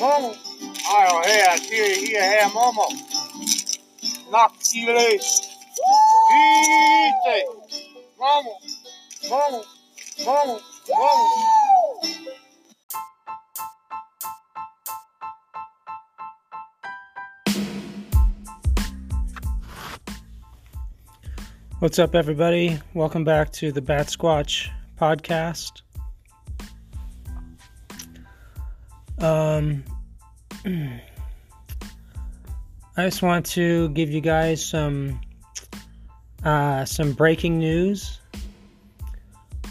Momo. Ajo, her, til her, her, Momo. Nok, Chile. Easy. Momo. Momo. Momo. Momo. What's up, everybody? Welcome back to the Bat Squatch podcast. Um, I just want to give you guys some uh, some breaking news.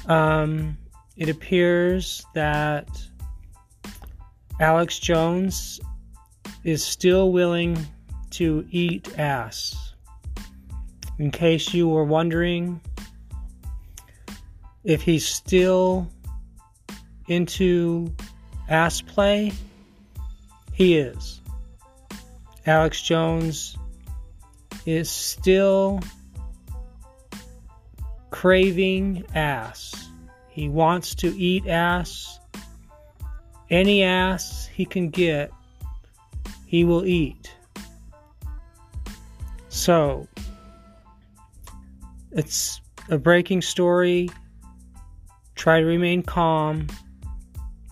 Um, it appears that Alex Jones is still willing to eat ass. In case you were wondering if he's still into ass play, he is. Alex Jones is still craving ass. He wants to eat ass. Any ass he can get, he will eat. So, it's a breaking story. Try to remain calm.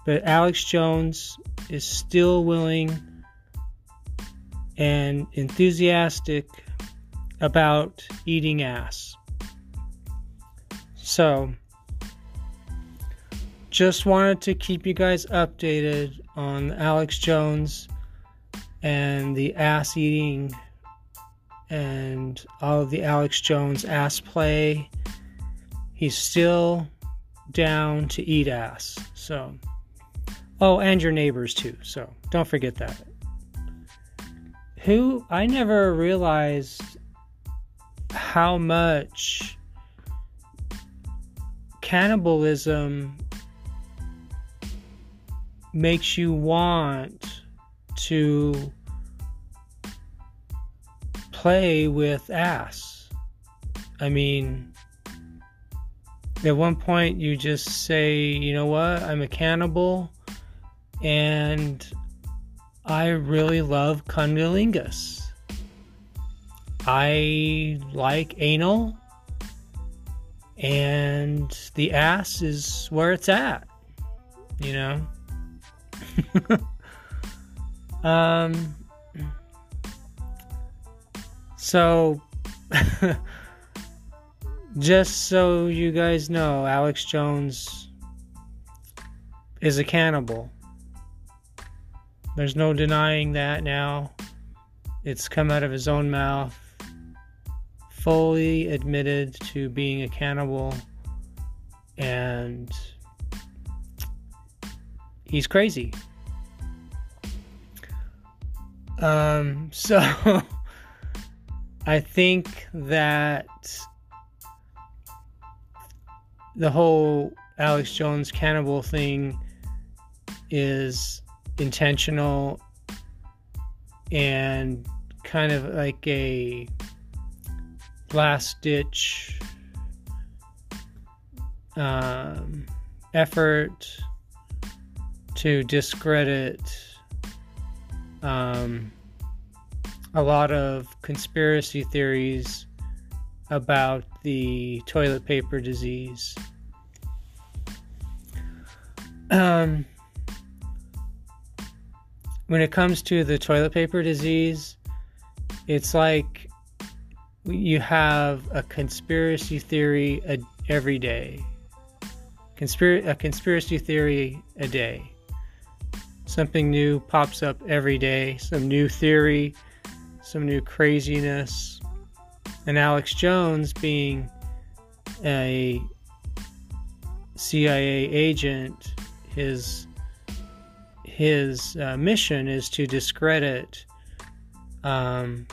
But Alex Jones is still willing and enthusiastic about eating ass. So, just wanted to keep you guys updated on Alex Jones and the ass eating and all of the Alex Jones ass play. He's still down to eat ass. So, oh, and your neighbors too. So, don't forget that. Who I never realized how much cannibalism makes you want to play with ass. I mean, at one point you just say, you know what, I'm a cannibal and I really love cunnilingus. I like anal and the ass is where it's at, you know? um, so, just so you guys know, Alex Jones is a cannibal. There's no denying that now. It's come out of his own mouth. Fully admitted to being a cannibal. And he's crazy. Um, so. I think that the whole Alex Jones cannibal thing is intentional and kind of like a last ditch um, effort to discredit um, a lot of conspiracy theories about the toilet paper disease. Um, when it comes to the toilet paper disease, it's like you have a conspiracy theory a, every day. Conspir- a conspiracy theory a day. Something new pops up every day, some new theory some new craziness. And Alex Jones, being a CIA agent, his his uh, mission is to discredit um,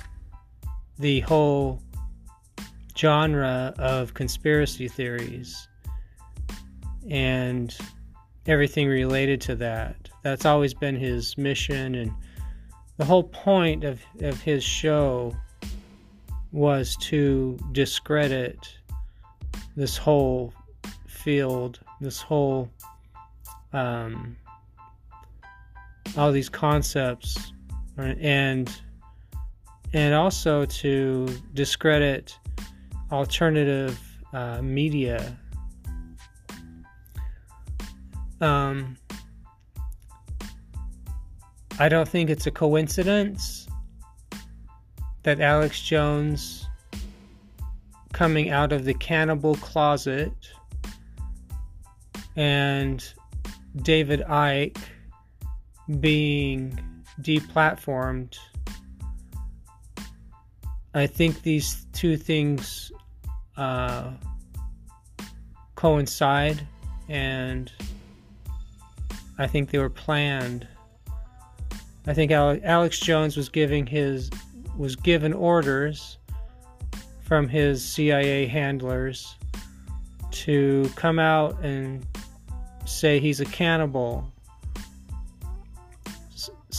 the whole genre of conspiracy theories and everything related to that. That's always been his mission and the whole point of, of his show was to discredit this whole field, this whole um, all these concepts and and also to discredit alternative uh, media. Um, I don't think it's a coincidence that Alex Jones coming out of the cannibal closet and David Icke being deplatformed. I think these two things uh, coincide, and I think they were planned. I think Alex Jones was giving his was given orders from his CIA handlers to come out and say he's a cannibal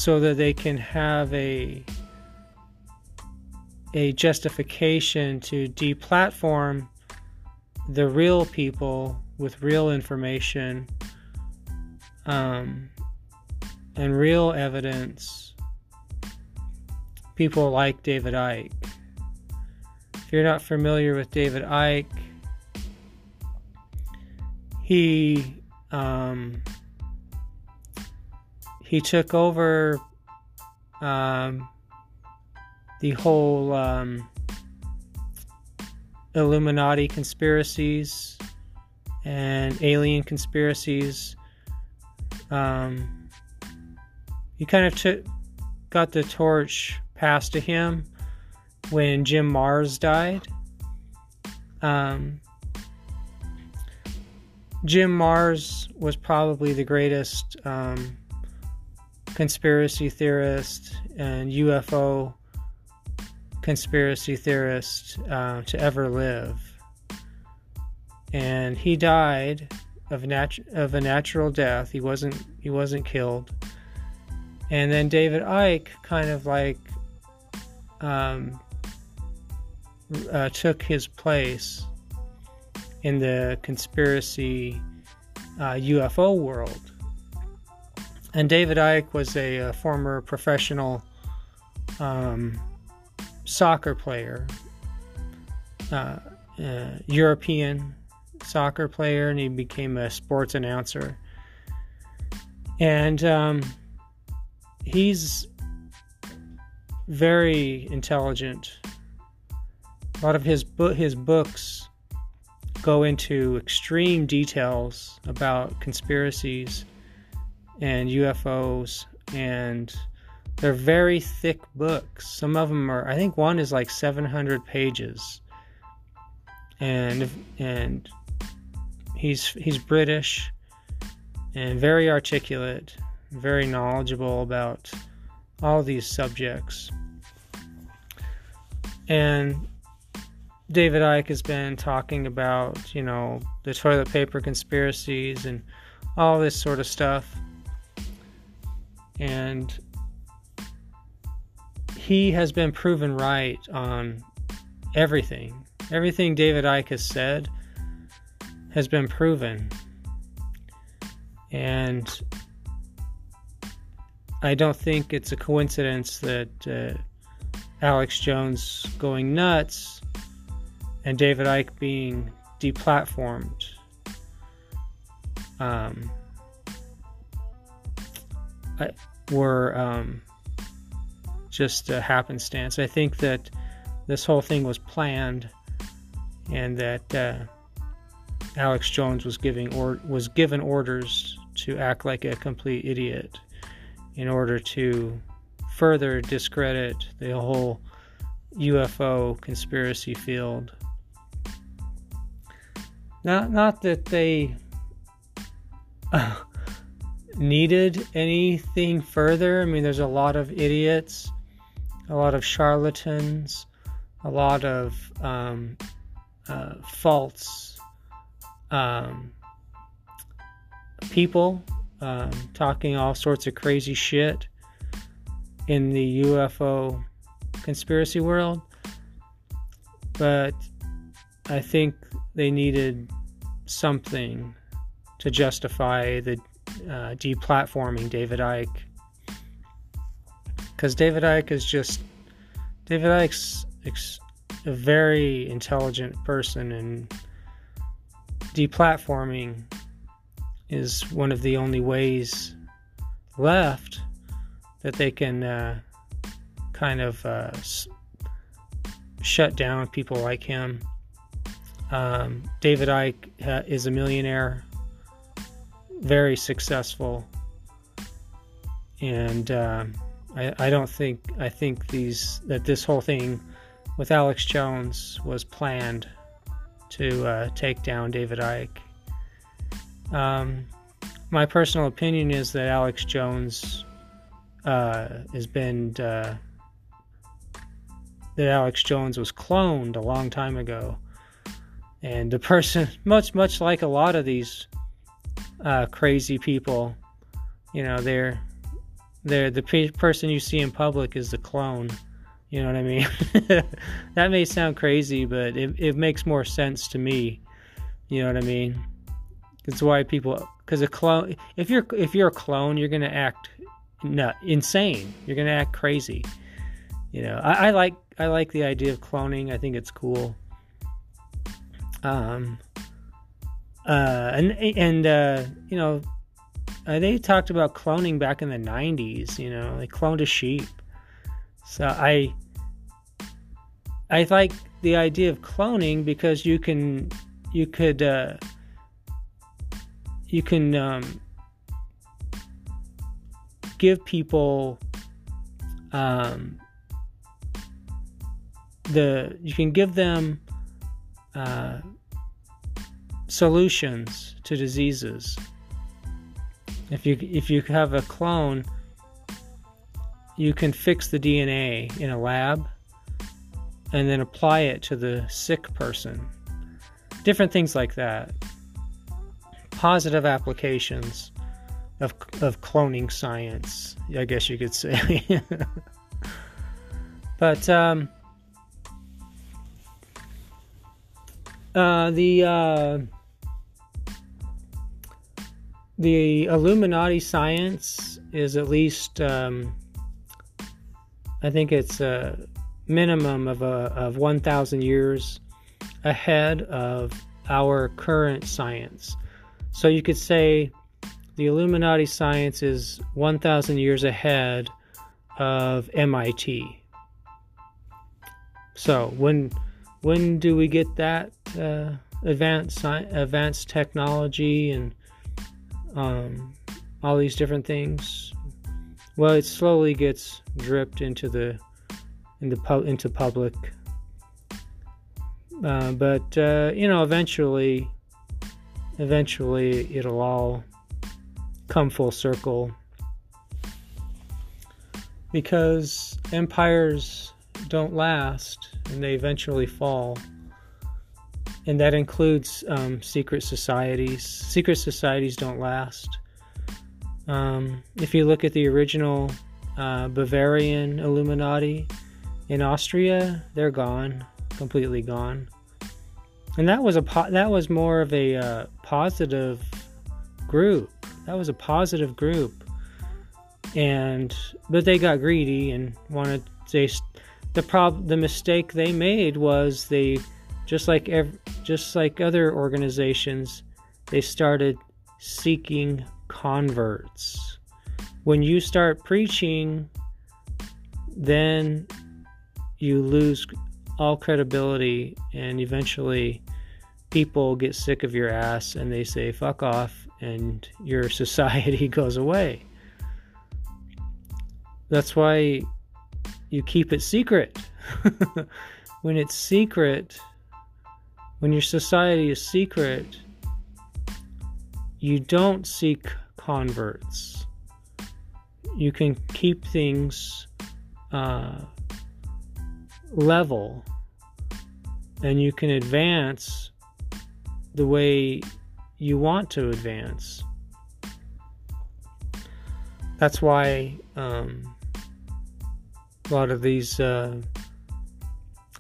so that they can have a a justification to deplatform the real people with real information um, and real evidence. People like David Icke. If you're not familiar with David Icke, he um, he took over um, the whole um, Illuminati conspiracies and alien conspiracies. Um, he kind of took got the torch passed to him when Jim Marrs died. Um, Jim Marrs was probably the greatest um, conspiracy theorist and UFO conspiracy theorist uh, to ever live. And he died of, of a natural death. He wasn't he wasn't killed. And then David Icke kind of like um, uh, took his place in the conspiracy uh, UFO world. And David Icke was a, a former professional um, soccer player, uh, uh, European soccer player, and he became a sports announcer. And um, he's very intelligent. A lot of his bo- his books go into extreme details about conspiracies and UFOs, and they're very thick books. Some of them are, I think, one is like 700 pages, and and he's he's British and very articulate, very knowledgeable about all these subjects. And David Icke has been talking about, you know, the toilet paper conspiracies and all this sort of stuff and he has been proven right on everything. Everything David Icke has said has been proven. And I don't think it's a coincidence that uh, Alex Jones going nuts and David Icke being deplatformed. Um, were um, just a happenstance. I think that this whole thing was planned, and that uh, Alex Jones was giving or was given orders to act like a complete idiot in order to further discredit the whole UFO conspiracy field. Not not that they needed anything further. I mean, there's a lot of idiots, a lot of charlatans, a lot of um, uh, false um, people um, talking all sorts of crazy shit in the UFO conspiracy world. But I think they needed something to justify the uh, deplatforming David Icke. because David Icke is just David Icke's ex- a very intelligent person, and deplatforming is one of the only ways left that they can uh, kind of uh, s- shut down people like him. Um, David Icke uh, is a millionaire, very successful, and uh, I, I don't think I think these that this whole thing with Alex Jones was planned to uh, take down David Icke. Um, my personal opinion is that Alex Jones uh, has been uh, that Alex Jones was cloned a long time ago, and the person, much much like a lot of these uh, crazy people, you know, they're they're the pe- person you see in public is the clone. You know what I mean? that may sound crazy, but it, it makes more sense to me. You know what I mean? It's why people because a clone if you're if you're a clone, you're gonna act nut insane. You're gonna act crazy. You know, I, I like I like the idea of cloning. I think it's cool. Um. Uh, and and uh, you know, uh, they talked about cloning back in the '90s. You know, they cloned a sheep. So I I like the idea of cloning because you can you could uh, you can um, give people um, the you can give them uh, solutions to diseases. If you if you have a clone, you can fix the DNA in a lab and then apply it to the sick person. Different things like that. Positive applications of, of cloning science, I guess you could say. but um, uh, the uh, the Illuminati science is at least um, I think it's a minimum of a, of 1,000 years ahead of our current science. So you could say the Illuminati science is 1,000 years ahead of MIT. So when when do we get that uh, advanced advanced technology and um, all these different things? Well, it slowly gets dripped into the in the pu- into public. Uh, but uh, you know, eventually, eventually, it'll all come full circle because empires don't last and they eventually fall. And that includes um, secret societies. Secret societies don't last. Um, if you look at the original uh, Bavarian Illuminati in Austria, they're gone, completely gone. And that was a po- that was more of a uh, positive group. That was a positive group, and but they got greedy and wanted they the prob the mistake they made was they just like ev- just like other organizations they started seeking converts. When you start preaching, then you lose all credibility, and eventually people get sick of your ass and they say, fuck off, and your society goes away. That's why you keep it secret. when it's secret, when your society is secret, you don't seek converts. You can keep things uh, level and you can advance the way you want to advance. That's why um, a lot of these. Uh,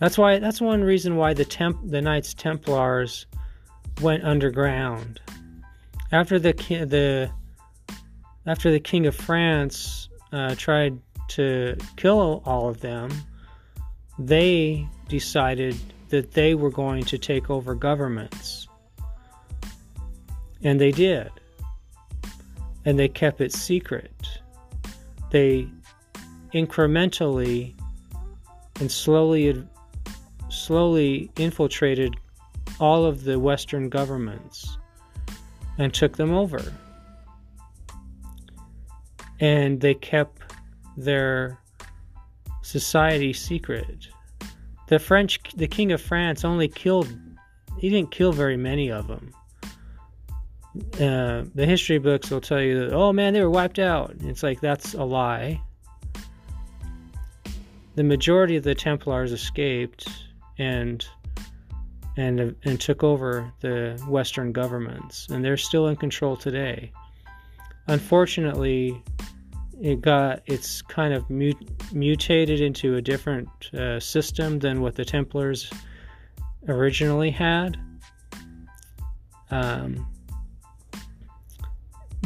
that's why. That's one reason why the temp, the Knights Templars, went underground after the the after the King of France uh, tried to kill all of them, they decided that they were going to take over governments. And they did. And they kept it secret. They incrementally and slowly slowly infiltrated all of the western governments and took them over. And they kept their society secret. The French, the King of France, only killed, he didn't kill very many of them. Uh, the history books will tell you that, oh man, they were wiped out. It's like that's a lie. The majority of the Templars escaped and and and took over the Western governments, and they're still in control today. Unfortunately, it got it's kind of mut, mutated into a different uh, system than what the Templars originally had. Um,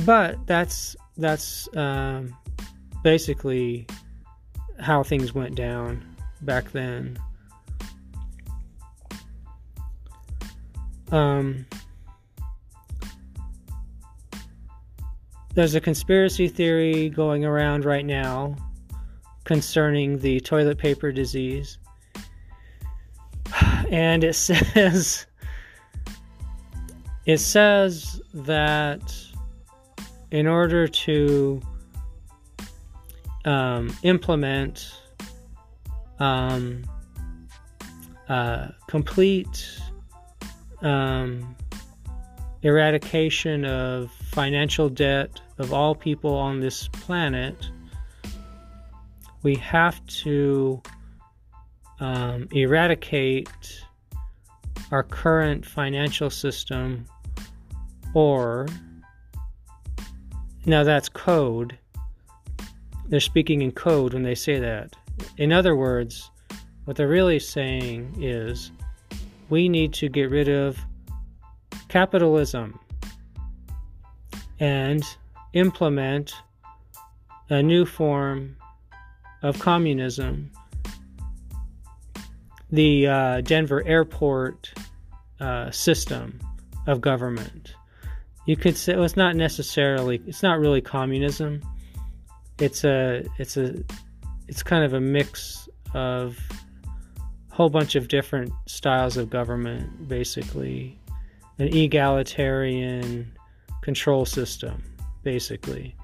but that's that's um, basically how things went down back then. Um, there's a conspiracy theory going around right now concerning the toilet paper disease. And it says it says that in order to um, implement um, uh, complete um, eradication of financial debt of all people on this planet, we have to um, eradicate our current financial system or now that's code. They're speaking in code when they say that. In other words what they're really saying is we need to get rid of capitalism and implement a new form of communism. The uh, Denver airport uh, system of government. You could say well, it's not necessarily, it's not really communism. It's a, it's a, it's kind of a mix of whole bunch of different styles of government, basically. An egalitarian control system, basically.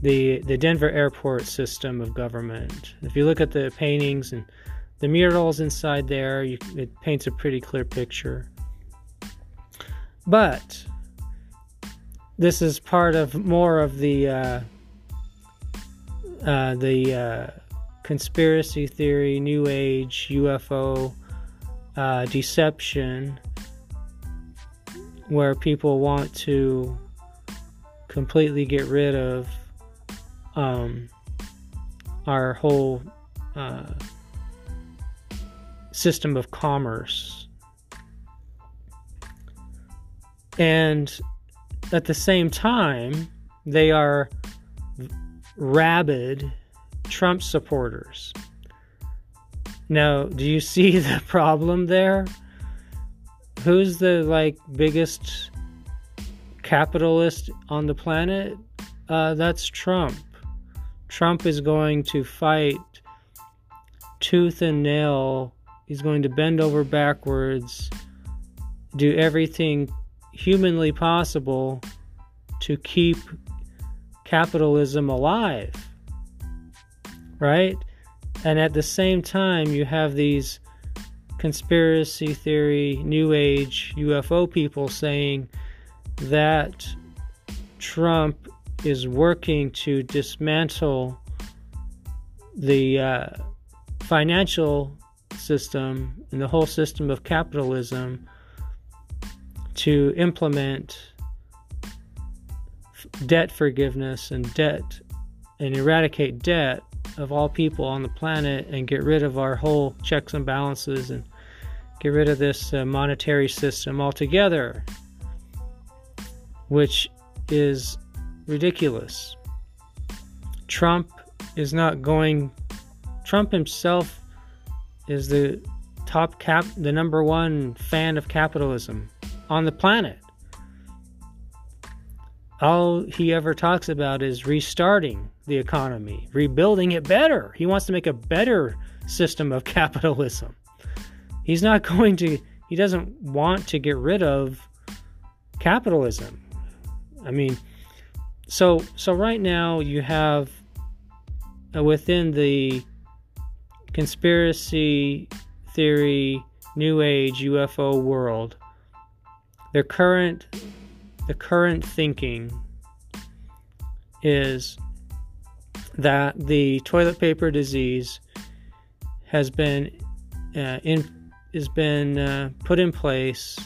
The, the Denver airport system of government. If you look at the paintings and the murals inside there, you, it paints a pretty clear picture. But this is part of more of the uh, uh, the uh, conspiracy theory, New Age, UFO uh, deception, where people want to completely get rid of um, our whole uh, system of commerce. And at the same time, they are rabid Trump supporters. Now, do you see the problem there? Who's the like biggest capitalist on the planet? Uh, that's Trump. Trump is going to fight tooth and nail. He's going to bend over backwards, do everything humanly possible to keep capitalism alive right? And at the same time, you have these conspiracy theory, new age UFO people saying that Trump is working to dismantle the uh, financial system and the whole system of capitalism to implement debt forgiveness and debt and eradicate debt of all people on the planet and get rid of our whole checks and balances and get rid of this uh, monetary system altogether, which is ridiculous. Trump is not going. Trump himself is the top cap, the number one fan of capitalism on the planet. All he ever talks about is restarting the economy, rebuilding it better. He wants to make a better system of capitalism. He's not going to, he doesn't want to get rid of capitalism. I mean, so so right now you have uh, within the conspiracy theory new age UFO world their current the current thinking is that the toilet paper disease has been uh, in has been uh, put in place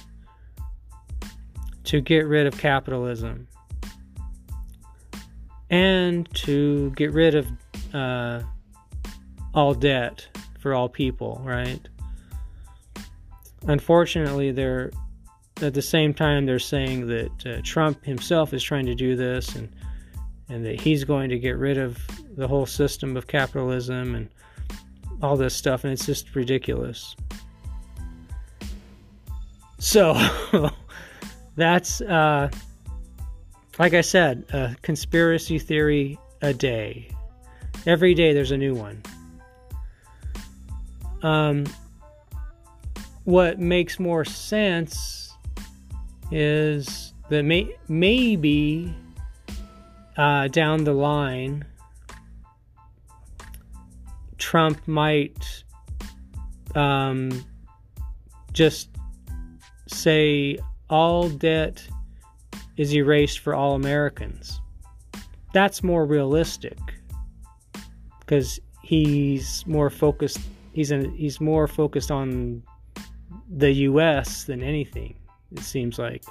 to get rid of capitalism and to get rid of uh, all debt for all people, right? Unfortunately, they're at the same time they're saying that uh, Trump himself is trying to do this and and that he's going to get rid of the whole system of capitalism and all this stuff and it's just ridiculous. So that's uh, like I said, a conspiracy theory a day. Every day there's a new one. Um, what makes more sense is that may, maybe uh, down the line, Trump might um, just say all debt is erased for all Americans. That's more realistic because he's more focused. He's he's more focused on the U.S. than anything. It seems like,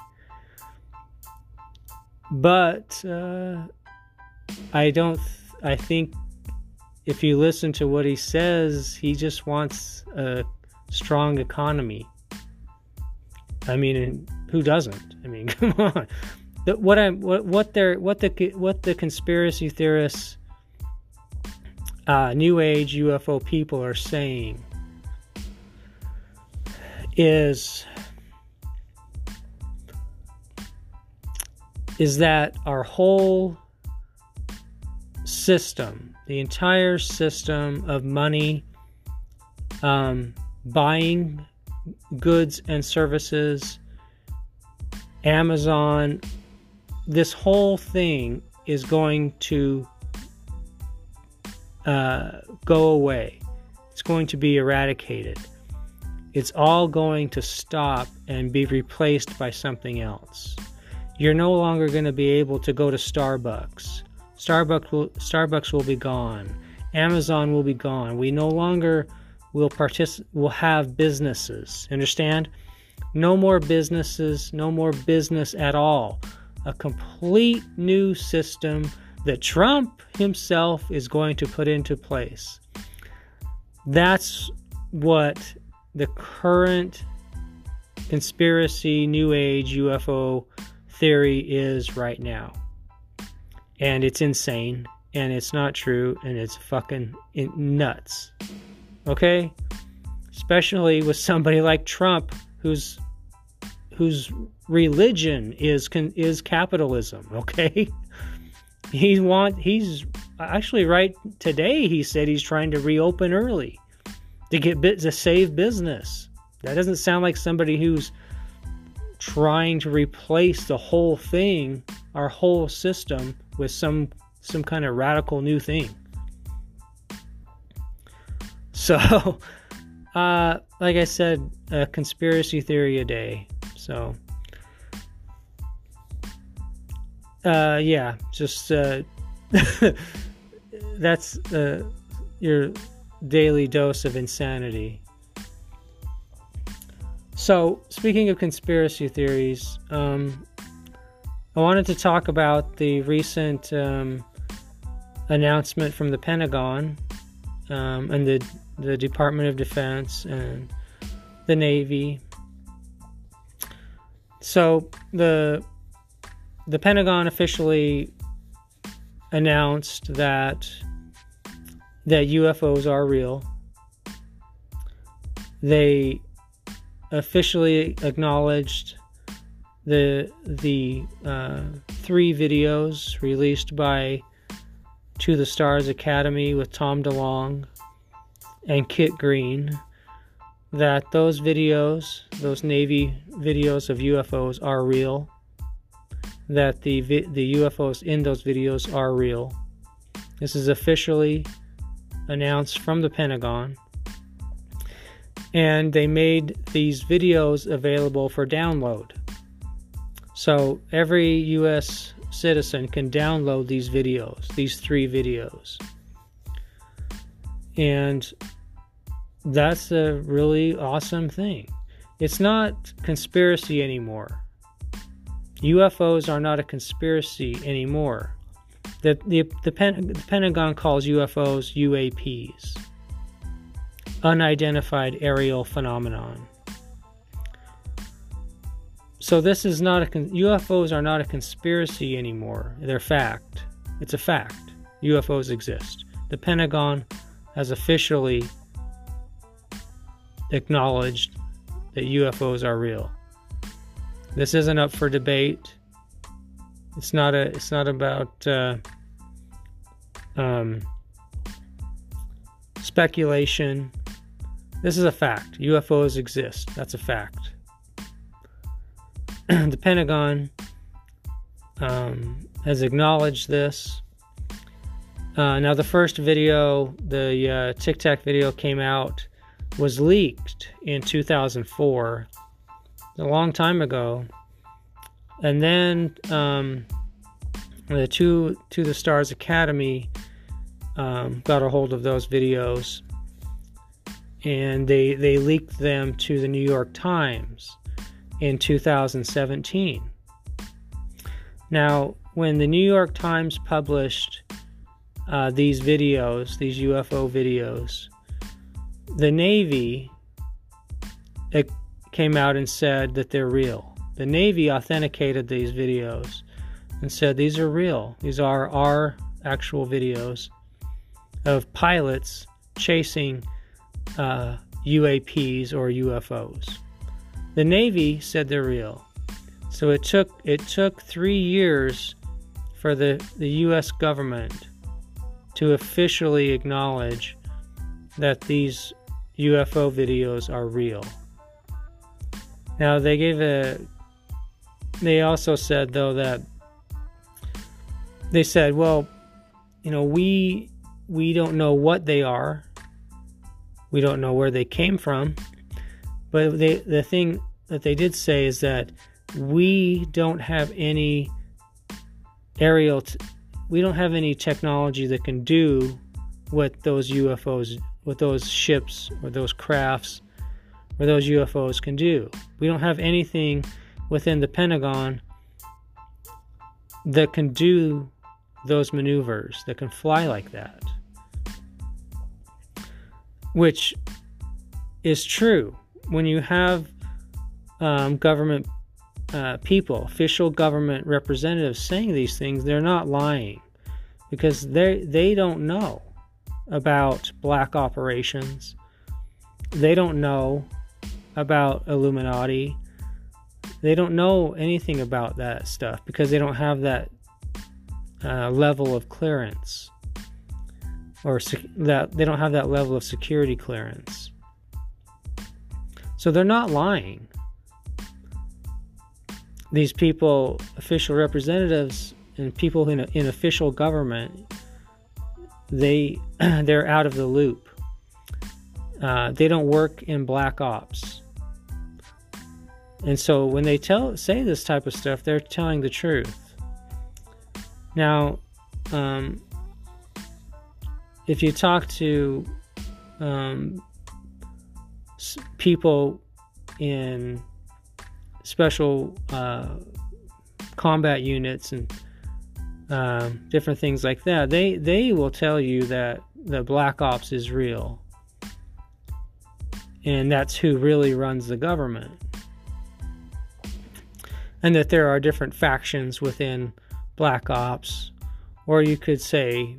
but uh, I don't. I think if you listen to what he says, he just wants a strong economy. I mean, who doesn't? I mean, come on. What I'm what what they're what the what the conspiracy theorists, uh, New Age UFO people are saying is is that our whole system, the entire system of money, um, buying goods and services, Amazon, this whole thing is going to uh, go away. It's going to be eradicated. It's all going to stop and be replaced by something else. You're no longer going to be able to go to Starbucks. Starbucks will, Starbucks will be gone. Amazon will be gone. We no longer will partic- will have businesses. Understand? No more businesses, no more business at all. A complete new system that Trump himself is going to put into place. That's what the current conspiracy, new age UFO theory is right now. And it's insane, and it's not true, and it's fucking nuts. Okay? Especially with somebody like Trump whose whose religion is is capitalism, okay? He want he's actually right today he said he's trying to reopen early to get to save business. That doesn't sound like somebody who's trying to replace the whole thing, our whole system with some some kind of radical new thing. So, uh, like I said, a conspiracy theory a day. So, uh, yeah, just uh, that's uh, your daily dose of insanity. So, speaking of conspiracy theories, um, I wanted to talk about the recent um, announcement from the Pentagon um, and the the Department of Defense and the Navy. So the the Pentagon officially announced that that UFOs are real. They officially acknowledged the the uh, three videos released by To the Stars Academy with Tom DeLonge and Kit Green that those videos, those Navy videos of UFOs, are real. That the the UFOs in those videos are real. This is officially announced from the Pentagon. And they made these videos available for download. So every US citizen can download these videos, these three videos. And that's a really awesome thing. It's not conspiracy anymore. UFOs are not a conspiracy anymore. The, the, the, Pen, the Pentagon calls UFOs UAPs, unidentified aerial phenomenon. So this is not a UFOs are not a conspiracy anymore. They're fact. It's a fact. UFOs exist. The Pentagon has officially acknowledged that UFOs are real. This isn't up for debate. It's not a. It's not about uh, um, speculation. This is a fact. UFOs exist. That's a fact. the Pentagon um, has acknowledged this. Uh, now, the first video, the uh, Tic Tac video, came out was leaked in 2004, a long time ago. And then um, the two to the Stars Academy um, got a hold of those videos, and they they leaked them to the New York Times in 2017. Now, when the New York Times published uh, these videos, these UFO videos, the Navy it came out and said that they're real. The Navy authenticated these videos and said these are real. These are our actual videos of pilots chasing uh, UAPs or UFOs. The Navy said they're real. So it took it took three years for the, the US government to officially acknowledge that these UFO videos are real. Now they gave a they also said though that they said, well, you know, we we don't know what they are. We don't know where they came from. But they the thing that they did say is that we don't have any aerial t- we don't have any technology that can do what those UFOs what those ships or those crafts or those UFOs can do. We don't have anything within the Pentagon that can do those maneuvers, that can fly like that. Which is true. When you have um, government uh, people, official government representatives saying these things, they're not lying because they they don't know about black operations. They don't know about Illuminati. They don't know anything about that stuff because they don't have that uh, level of clearance or sec- that they don't have that level of security clearance. So they're not lying. These people, official representatives, and people in, in official government they they're out of the loop. Uh, they don't work in black ops, and so when they tell say this type of stuff, they're telling the truth. Now, um, if you talk to um, people in special uh, combat units and um, different things like that, they they will tell you that the black ops is real, and that's who really runs the government, and that there are different factions within black ops, or you could say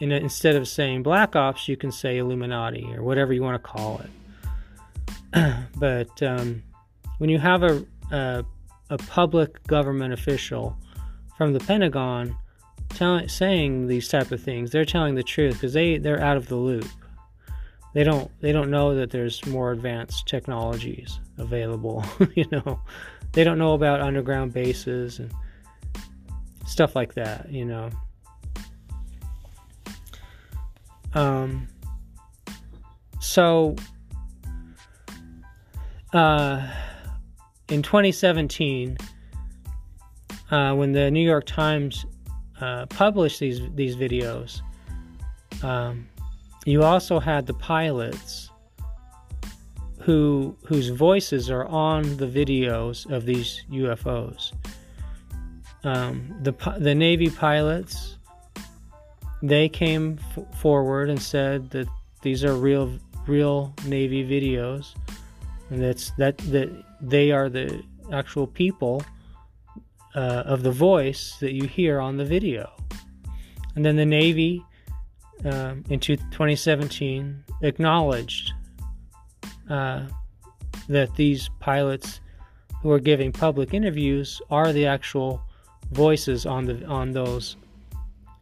in, instead of saying black ops, you can say Illuminati or whatever you want to call it. but um, when you have a, a, a public government official from the Pentagon tell, saying these type of things, they're telling the truth because they they're out of the loop. They don't they don't know that there's more advanced technologies available. you know, they don't know about underground bases and stuff like that. You know. Um. So. Uh, in 2017, uh, when the New York Times uh, published these these videos, um, you also had the pilots who whose voices are on the videos of these UFOs. Um, the the Navy pilots they came f- forward and said that these are real real Navy videos, and that's that that they are the actual people uh, of the voice that you hear on the video. And then the Navy um, in 2017 acknowledged uh, that these pilots who are giving public interviews are the actual voices on the on those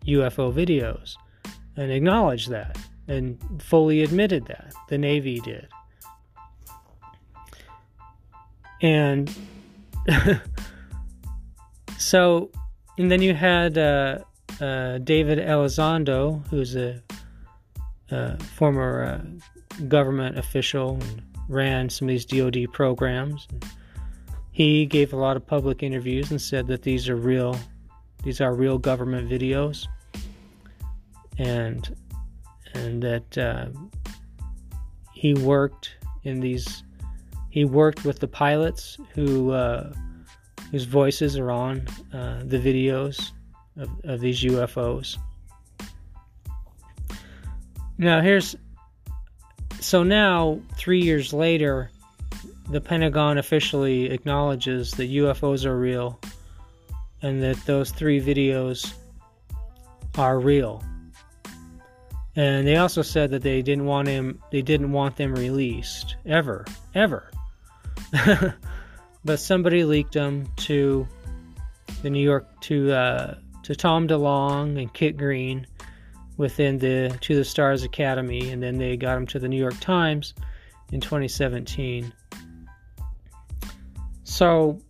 UFO videos and acknowledged that and fully admitted that the Navy did. And so, and then you had uh, uh, David Elizondo, who's a, a former uh, government official and ran some of these DoD programs. He gave a lot of public interviews and said that these are real, these are real government videos, and and that uh, he worked in these he worked with the pilots who uh, whose voices are on uh, the videos of, of these UFOs. Now here's so now three years later, the Pentagon officially acknowledges that UFOs are real and that those three videos are real. And they also said that they didn't want him they didn't want them released ever ever. but somebody leaked them to the New York to uh, to Tom DeLonge and Kit Green within the To the Stars Academy, and then they got them to the New York Times in 2017. So,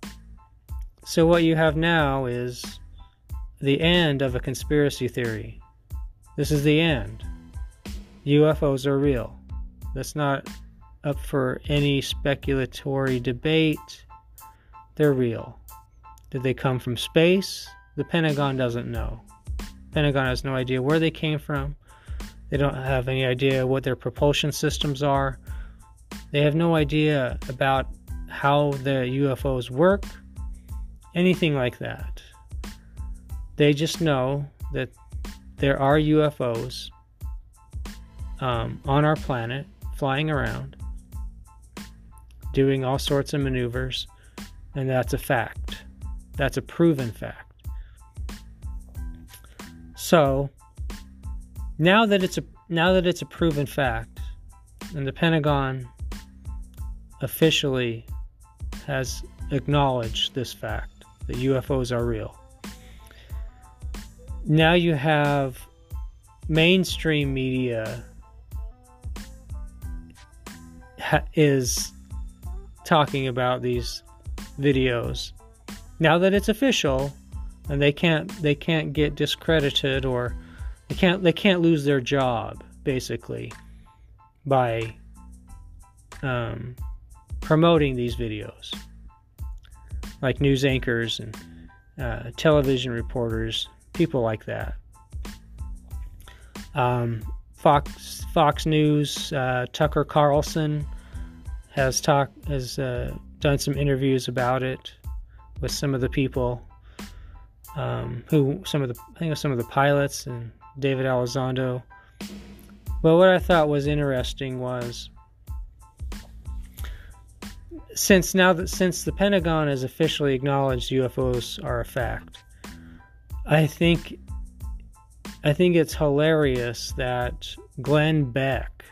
so what you have now is the end of a conspiracy theory. This is the end. UFOs are real. That's not up for any speculatory debate. They're real. Did they come from space? The Pentagon doesn't know. Pentagon has no idea where they came from. They don't have any idea what their propulsion systems are. They have no idea about how the UFOs work, anything like that. They just know that there are UFOs um, on our planet flying around doing all sorts of maneuvers, and that's a fact. That's a proven fact. So now that it's a now that it's a proven fact, and the Pentagon officially has acknowledged this fact that UFOs are real. Now you have mainstream media is talking about these videos. Now that it's official, and they can't they can't get discredited or they can't they can't lose their job basically by um, promoting these videos, like news anchors and uh, television reporters, people like that. Um, Fox Fox News, uh, Tucker Carlson has talked has uh, done some interviews about it with some of the people um, who some of the I think some of the pilots and David Elizondo. But what I thought was interesting was since now that since the Pentagon has officially acknowledged UFOs are a fact, I think I think it's hilarious that Glenn Beck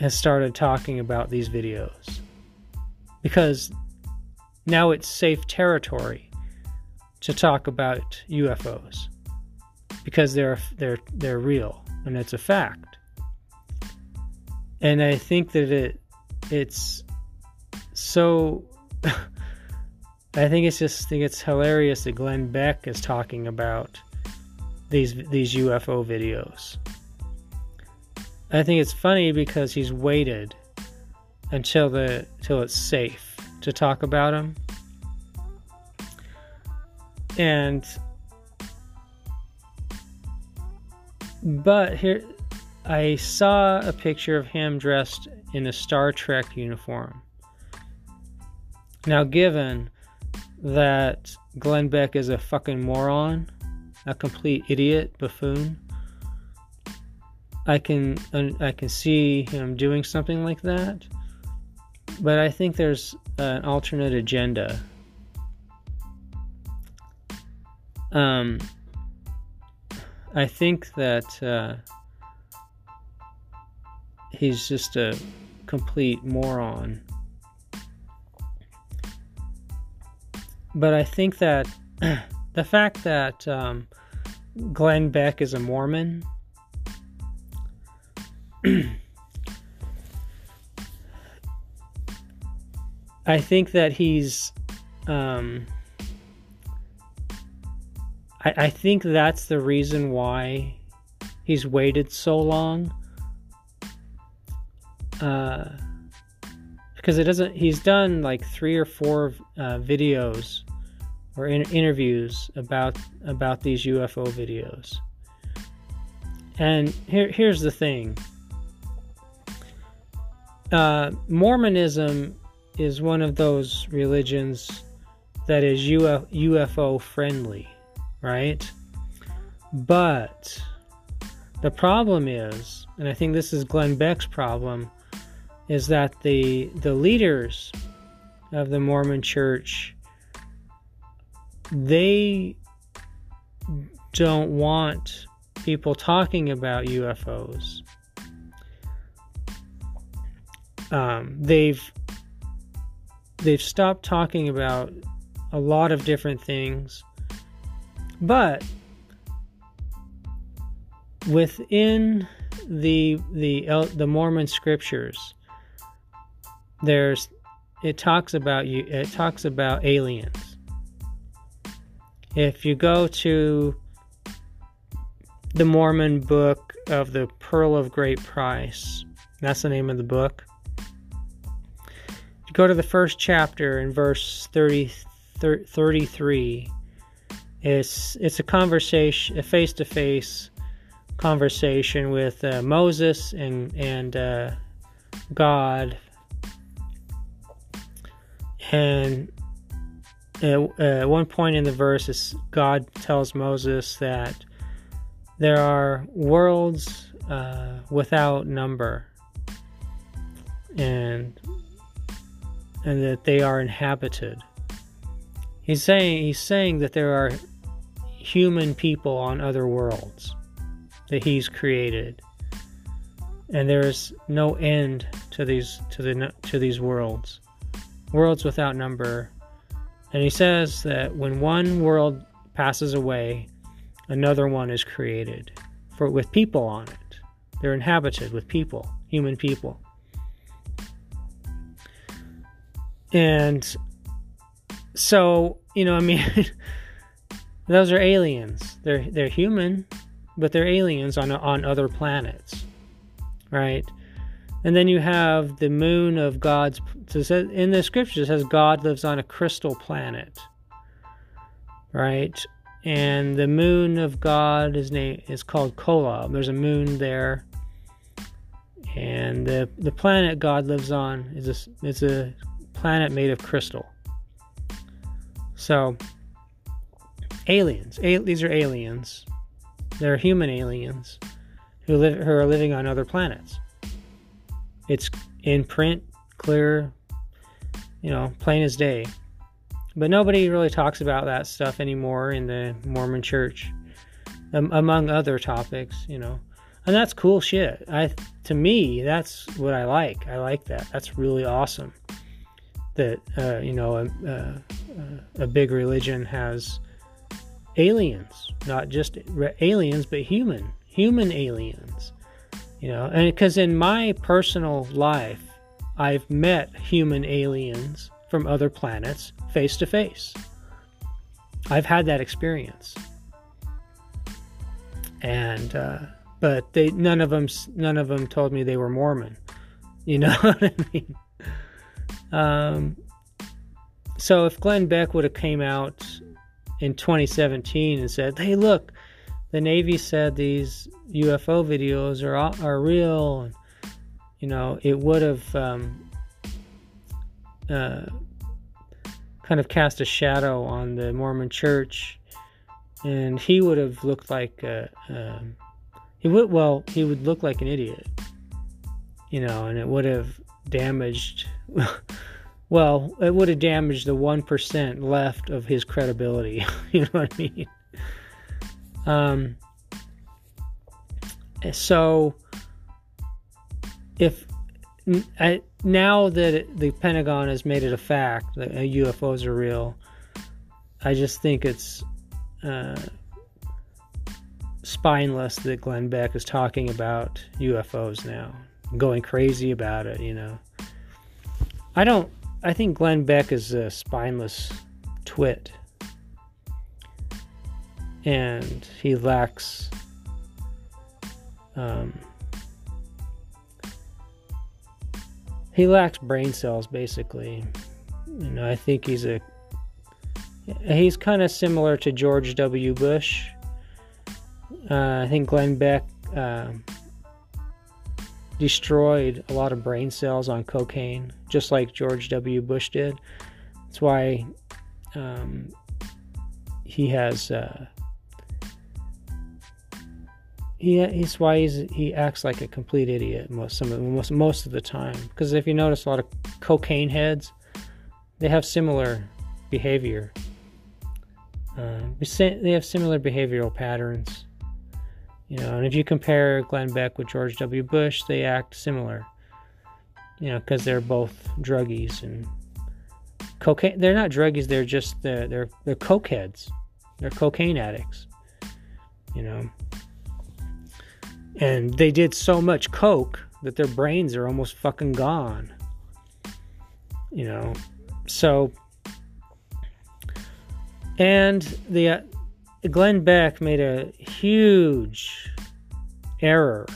has started talking about these videos because now it's safe territory to talk about UFOs because they're they're they're real and it's a fact. And I think that it it's so I think it's just I think it's hilarious that Glenn Beck is talking about these these UFO videos. I think it's funny because he's waited until the till it's safe to talk about them. And but here I saw a picture of him dressed in a Star Trek uniform. Now given that Glenn Beck is a fucking moron, a complete idiot, buffoon. I can I can see him doing something like that, but I think there's an alternate agenda. Um, I think that uh, he's just a complete moron. But I think that the fact that um, Glenn Beck is a Mormon. I think that he's. Um, I, I think that's the reason why he's waited so long. Uh, because it doesn't. He's done like three or four uh, videos or in interviews about about these UFO videos. And here, here's the thing: uh, Mormonism is one of those religions that is UFO friendly, right? But the problem is, and I think this is Glenn Beck's problem, is that the the leaders of the Mormon Church they don't want people talking about UFOs. Um, they've they've stopped talking about a lot of different things, but within the the the Mormon scriptures, there's it talks about you. It talks about aliens if you go to the Mormon book of the Pearl of Great Price, that's the name of the book. If you go to the first chapter in verse 30, 33, it's, it's a conversation, a face to face conversation with uh, Moses and, and uh, God. And at one point in the verse, God tells Moses that there are worlds uh, without number, and and that they are inhabited. He's saying he's saying that there are human people on other worlds that he's created, and there is no end to these to the to these worlds, worlds without number and he says that when one world passes away, another one is created for with people on it. They're inhabited with people, human people. And so, you know, I mean those are aliens. They're they're human, but they're aliens on on other planets. Right? And then you have the moon of God's. In the scriptures, it says God lives on a crystal planet, right? And the moon of God is name is called Kolob. There's a moon there, and the the planet God lives on is a it's a planet made of crystal. So, aliens. A, these are aliens. They're human aliens who live who are living on other planets. It's in print, clear, you know, plain as day. But nobody really talks about that stuff anymore in the Mormon church. um, among other topics, you know. And that's cool shit. I to me, that's what I like. I like that. That's really awesome. That uh, you know, a, a, a big religion has aliens, not just aliens, but human, human aliens. You know, and because in my personal life, I've met human aliens from other planets face to face. I've had that experience, and uh, but they none of them none of them told me they were Mormon. You know what I mean? Um, so if Glenn Beck would have came out in 2017 and said, "Hey, look, the Navy said these UFO videos are are real," and you know, it would have um, uh, kind of cast a shadow on the Mormon Church, and he would have looked like a, um, he would well he would look like an idiot, you know, and it would have damaged. well, it would have damaged the one percent left of his credibility. you know what I mean? Um. So, if I, now that the Pentagon has made it a fact that UFOs are real, I just think it's uh, spineless that Glenn Beck is talking about UFOs now, going crazy about it. You know, I don't. I think Glenn Beck is a spineless twit, and he lacks. Um, he lacks brain cells basically. You know, I think he's a he's kind of similar to George W. Bush. Uh, I think Glenn Beck uh, destroyed a lot of brain cells on cocaine, just like George W. Bush did. That's why um, he has uh, he he's why he's, he acts like a complete idiot most some of, most most of the time. Because if you notice, a lot of cocaine heads they have similar behavior. Uh, they have similar behavioral patterns. You know, and if you compare Glenn Beck with George W. Bush, they act similar. You know, because they're both druggies and cocaine. They're not druggies. They're just they're they're, they're. They're cocaine addicts. You know and they did so much coke that their brains are almost fucking gone. You know, so and the uh, Glenn Beck made a huge error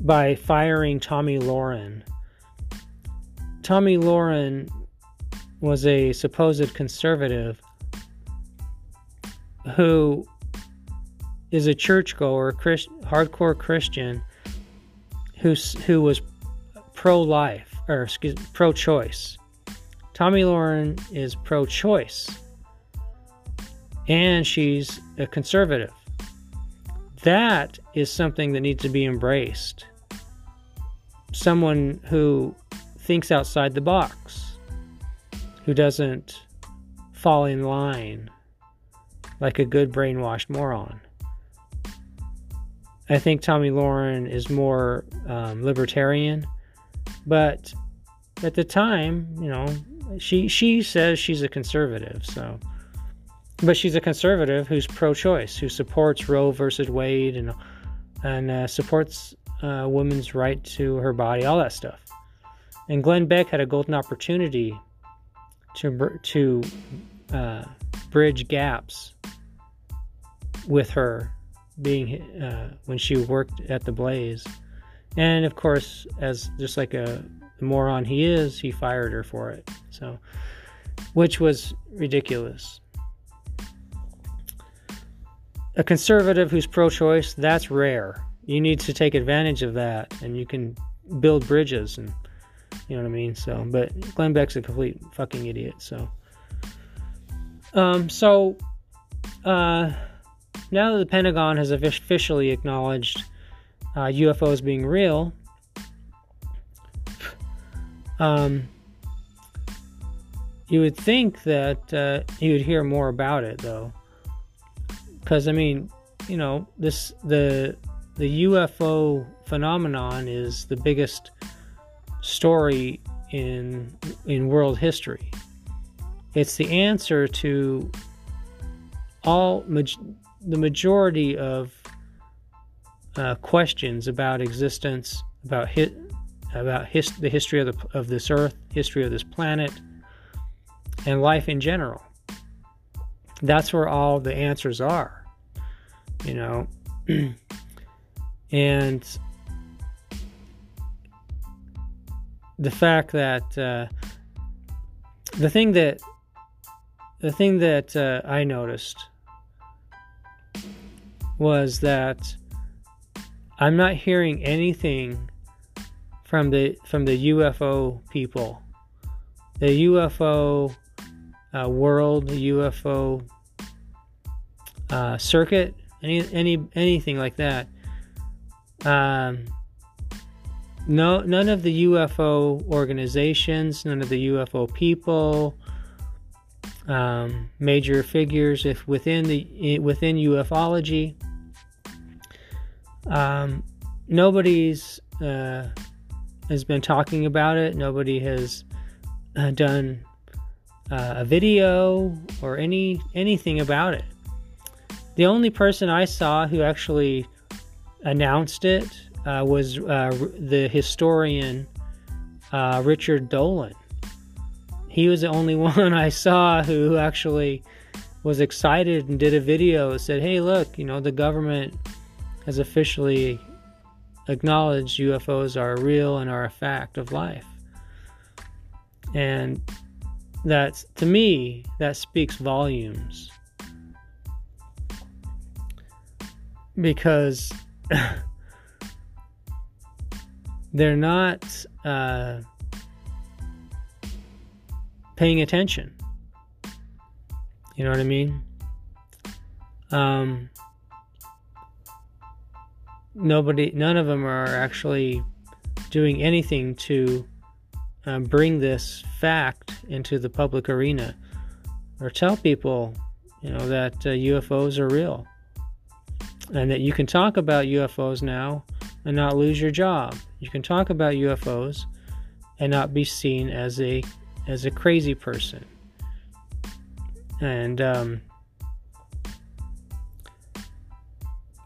by firing Tomi Lahren. Tomi Lahren was a supposed conservative who is a churchgoer, Christ, hardcore Christian, who who was pro-life or excuse pro-choice. Tomi Lahren is pro-choice, and she's a conservative. That is something that needs to be embraced. Someone who thinks outside the box, who doesn't fall in line like a good brainwashed moron. I think Tomi Lahren is more um, libertarian, but at the time, you know, she she says she's a conservative. So, but she's a conservative who's pro-choice, who supports Roe versus Wade and and uh, supports uh, women's right to her body, all that stuff. And Glenn Beck had a golden opportunity to to uh, bridge gaps with her being uh, when she worked at the Blaze, and of course, as just like a moron he is, he fired her for it. So, which was ridiculous. A conservative who's pro-choice, that's rare. You need to take advantage of that, and you can build bridges, and you know what I mean. So, but Glenn Beck's a complete fucking idiot. So, um, so, uh now that the Pentagon has officially acknowledged uh, UFOs being real, um, you would think that uh, you would hear more about it, though. Because, I mean, you know, this the the UFO phenomenon is the biggest story in in world history. It's the answer to all the majority of uh, questions about existence, about about his, the history of the of this Earth, history of this planet, and life in general. That's where all the answers are, you know, and the fact that uh, the thing that the thing that uh, I noticed was that I'm not hearing anything from the from the UFO people, the UFO uh, world, the UFO uh, circuit, any any anything like that. Um, no, none of the UFO organizations, none of the UFO people, um, major figures, if within the within ufology, um, nobody's uh, has been talking about it. Nobody has uh, done uh, a video or any anything about it. The only person I saw who actually announced it uh, was uh, the historian uh, Richard Dolan. He was the only one I saw who actually was excited and did a video. And said, "Hey, look, you know the government has officially acknowledged UFOs are real and are a fact of life." And that's to me that speaks volumes because they're not uh, paying attention. You know what I mean? Um, nobody, none of them are actually doing anything to um, bring this fact into the public arena or tell people, you know, that uh, UFOs are real and that you can talk about UFOs now and not lose your job. You can talk about UFOs and not be seen as a as a crazy person. And um,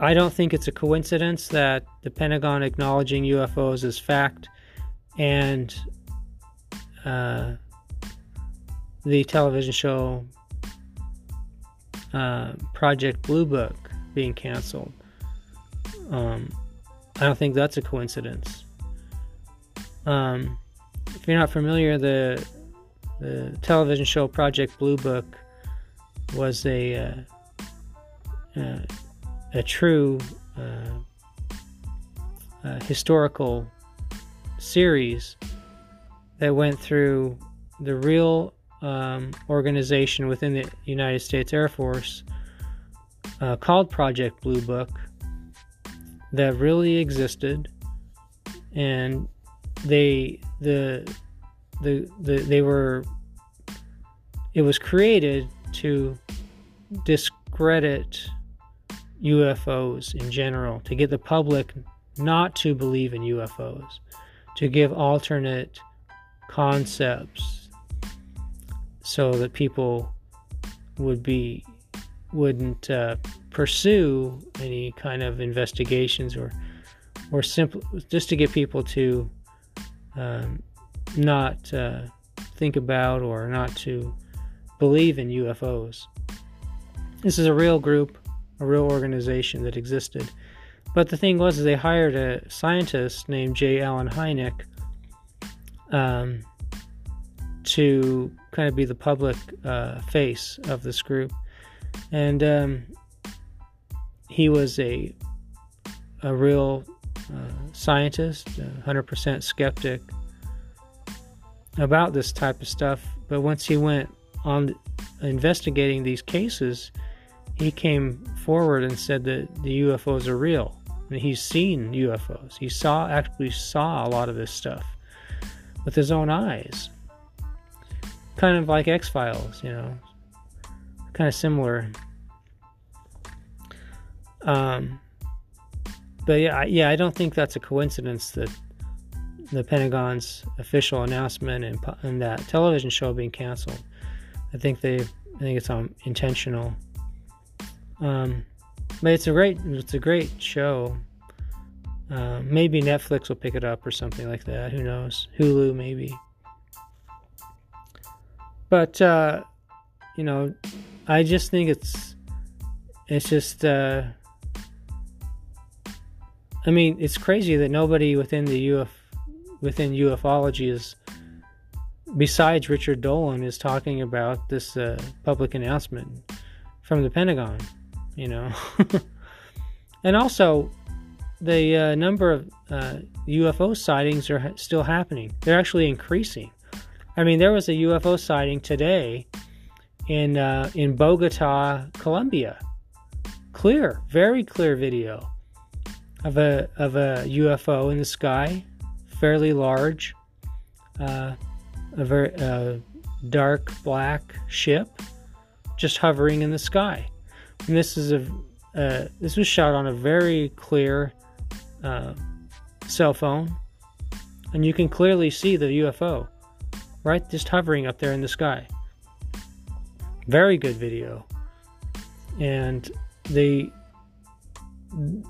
I don't think it's a coincidence that the Pentagon acknowledging UFOs as fact and uh, the television show uh, Project Blue Book being canceled. Um, I don't think that's a coincidence. Um, if you're not familiar, the the television show Project Blue Book was a uh, uh, a true uh, historical series that went through the real um, organization within the United States Air Force uh, called Project Blue Book that really existed, and they the the, the they were it was created to discredit UFOs in general, to get the public not to believe in UFOs, to give alternate concepts so that people would be wouldn't uh, pursue any kind of investigations or or simply just to get people to um, not uh, think about or not to believe in UFOs. This is a real group, a real organization that existed. But the thing was, they hired a scientist named J. Allen Hynek um, to kind of be the public uh, face of this group and um, he was a a real uh, scientist, 100% skeptic about this type of stuff. But once he went on investigating these cases, he came forward and said that the UFOs are real. And he's seen UFOs. He saw actually saw a lot of this stuff with his own eyes. Kind of like X Files, you know, kind of similar. Um, but yeah, yeah, I don't think that's a coincidence that the Pentagon's official announcement and, and that television show being canceled. I think they, I think it's um, intentional. Um, but it's a great, it's a great show. Uh, maybe Netflix will pick it up or something like that. Who knows? Hulu maybe. But uh, you know, I just think it's it's just uh, I mean, it's crazy that nobody within the UF within ufology is besides Richard Dolan is talking about this uh, public announcement from the Pentagon, you know. and also the uh, number of uh, UFO sightings are still happening. They're actually increasing. I mean, there was a UFO sighting today in uh, in Bogota, Colombia. Clear, very clear video of a of a UFO in the sky, fairly large, uh, a very uh, dark black ship, just hovering in the sky. And this is a uh, this was shot on a very clear uh, cell phone, and you can clearly see the UFO, right, just hovering up there in the sky. Very good video, and the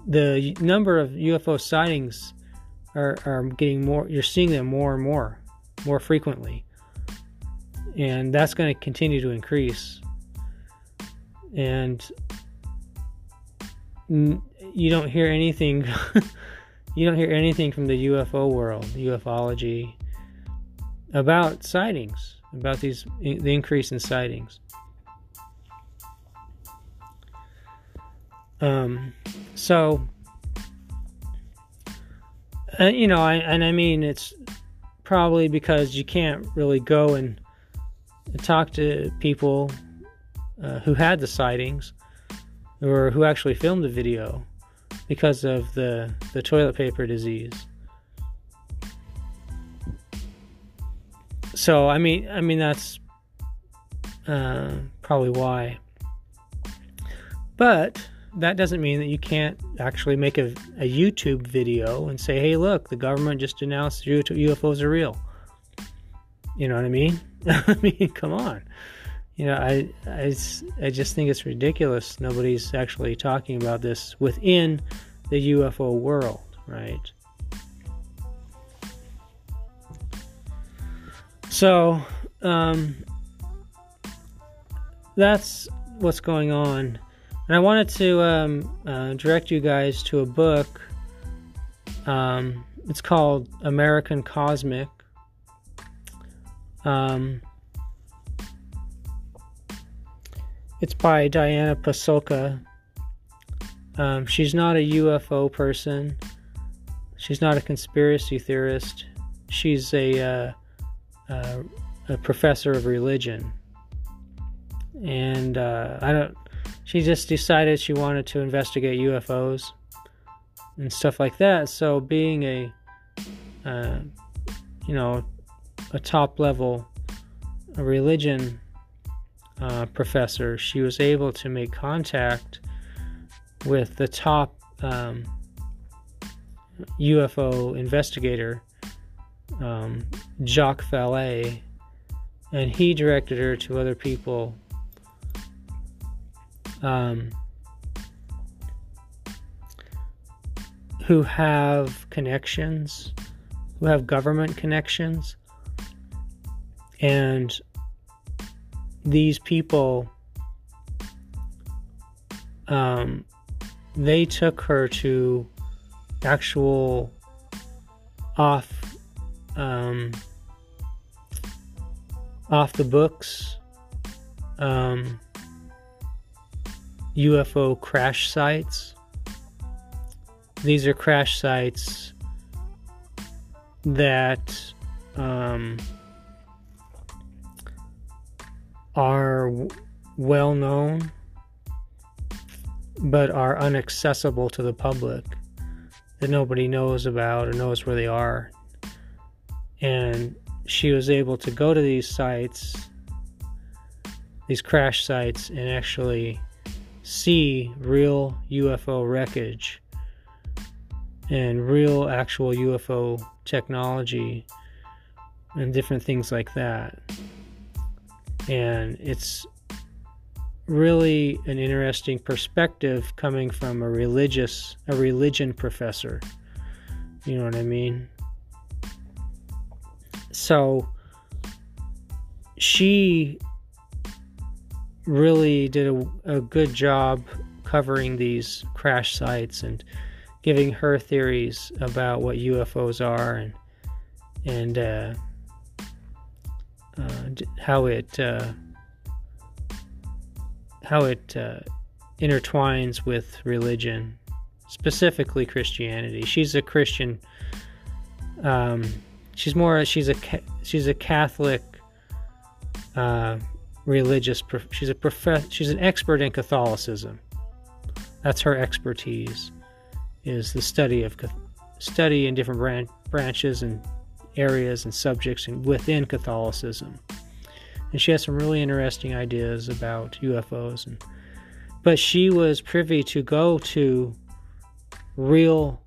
the number of UFO sightings are, are getting more. You're seeing them more and more, more frequently, and that's going to continue to increase. And you don't hear anything. you don't hear anything from the UFO world, ufology, about sightings, about these the increase in sightings. Um, so, uh, you know, I, and I mean, it's probably because you can't really go and talk to people uh, who had the sightings or who actually filmed the video because of the, the toilet paper disease. So I mean, I mean that's uh, probably why. But that doesn't mean that you can't actually make a, a YouTube video and say, hey, look, the government just announced UFOs are real. You know what I mean? I mean, come on. You know, I, I, I just think it's ridiculous. Nobody's actually talking about this within the UFO world, right? So, um, that's what's going on and I wanted to um, uh, direct you guys to a book. Um, it's called American Cosmic. Um, it's by Diana Pasulka. Um, she's not a UFO person. She's not a conspiracy theorist. She's a, uh, uh, a professor of religion. And uh, I don't she just decided she wanted to investigate UFOs and stuff like that. So, being a, uh, you know, a top level religion uh, professor, she was able to make contact with the top um, UFO investigator, um, Jacques Vallée, and he directed her to other people. Um, who have connections, who have government connections, and these people, um, they took her to actual off um, off the books um, UFO crash sites. These are crash sites that um, are well known but are inaccessible to the public that nobody knows about or knows where they are. And she was able to go to these sites, these crash sites, and actually see real UFO wreckage and real actual UFO technology and different things like that. And it's really an interesting perspective coming from a religious a religion professor. You know what I mean? So she really did a, a good job covering these crash sites and giving her theories about what UFOs are and and uh, uh, how it uh, how it uh, intertwines with religion, specifically Christianity. She's a Christian. Um, she's more. She's a she's a Catholic uh, religious. She's a prof- She's an expert in Catholicism. That's her expertise is the study of study in different bran- branches and areas and subjects within Catholicism. And she has some really interesting ideas about UFOs and but she was privy to go to real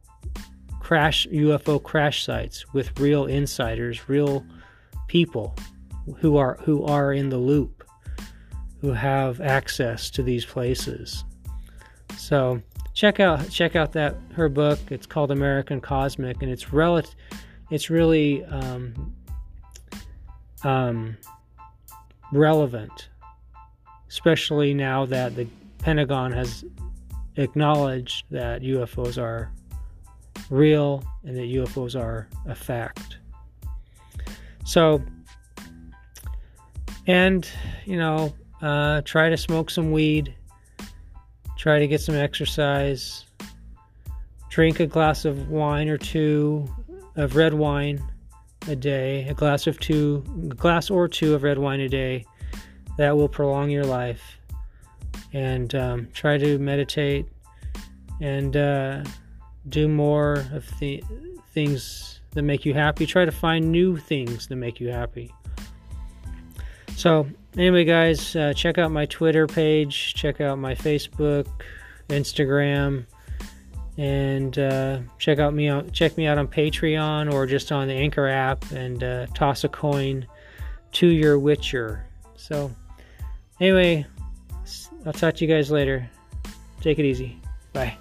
crash UFO crash sites with real insiders, real people who are who are in the loop, who have access to these places. So check out check out that her book. It's called American Cosmic, and it's relative. It's really um, um, relevant, especially now that the Pentagon has acknowledged that UFOs are real and that UFOs are a fact. So, and you know, uh, try to smoke some weed Try to get some exercise. Drink a glass of wine or two of red wine a day, a glass of two, a glass or two of red wine a day. That will prolong your life. And um, try to meditate and uh, do more of the things that make you happy. Try to find new things that make you happy. So, anyway, guys, uh, check out my Twitter page, check out my Facebook, Instagram, and uh, check out me out. Check me out on Patreon or just on the Anchor app, and uh, toss a coin to your Witcher. So, anyway, I'll talk to you guys later. Take it easy. Bye.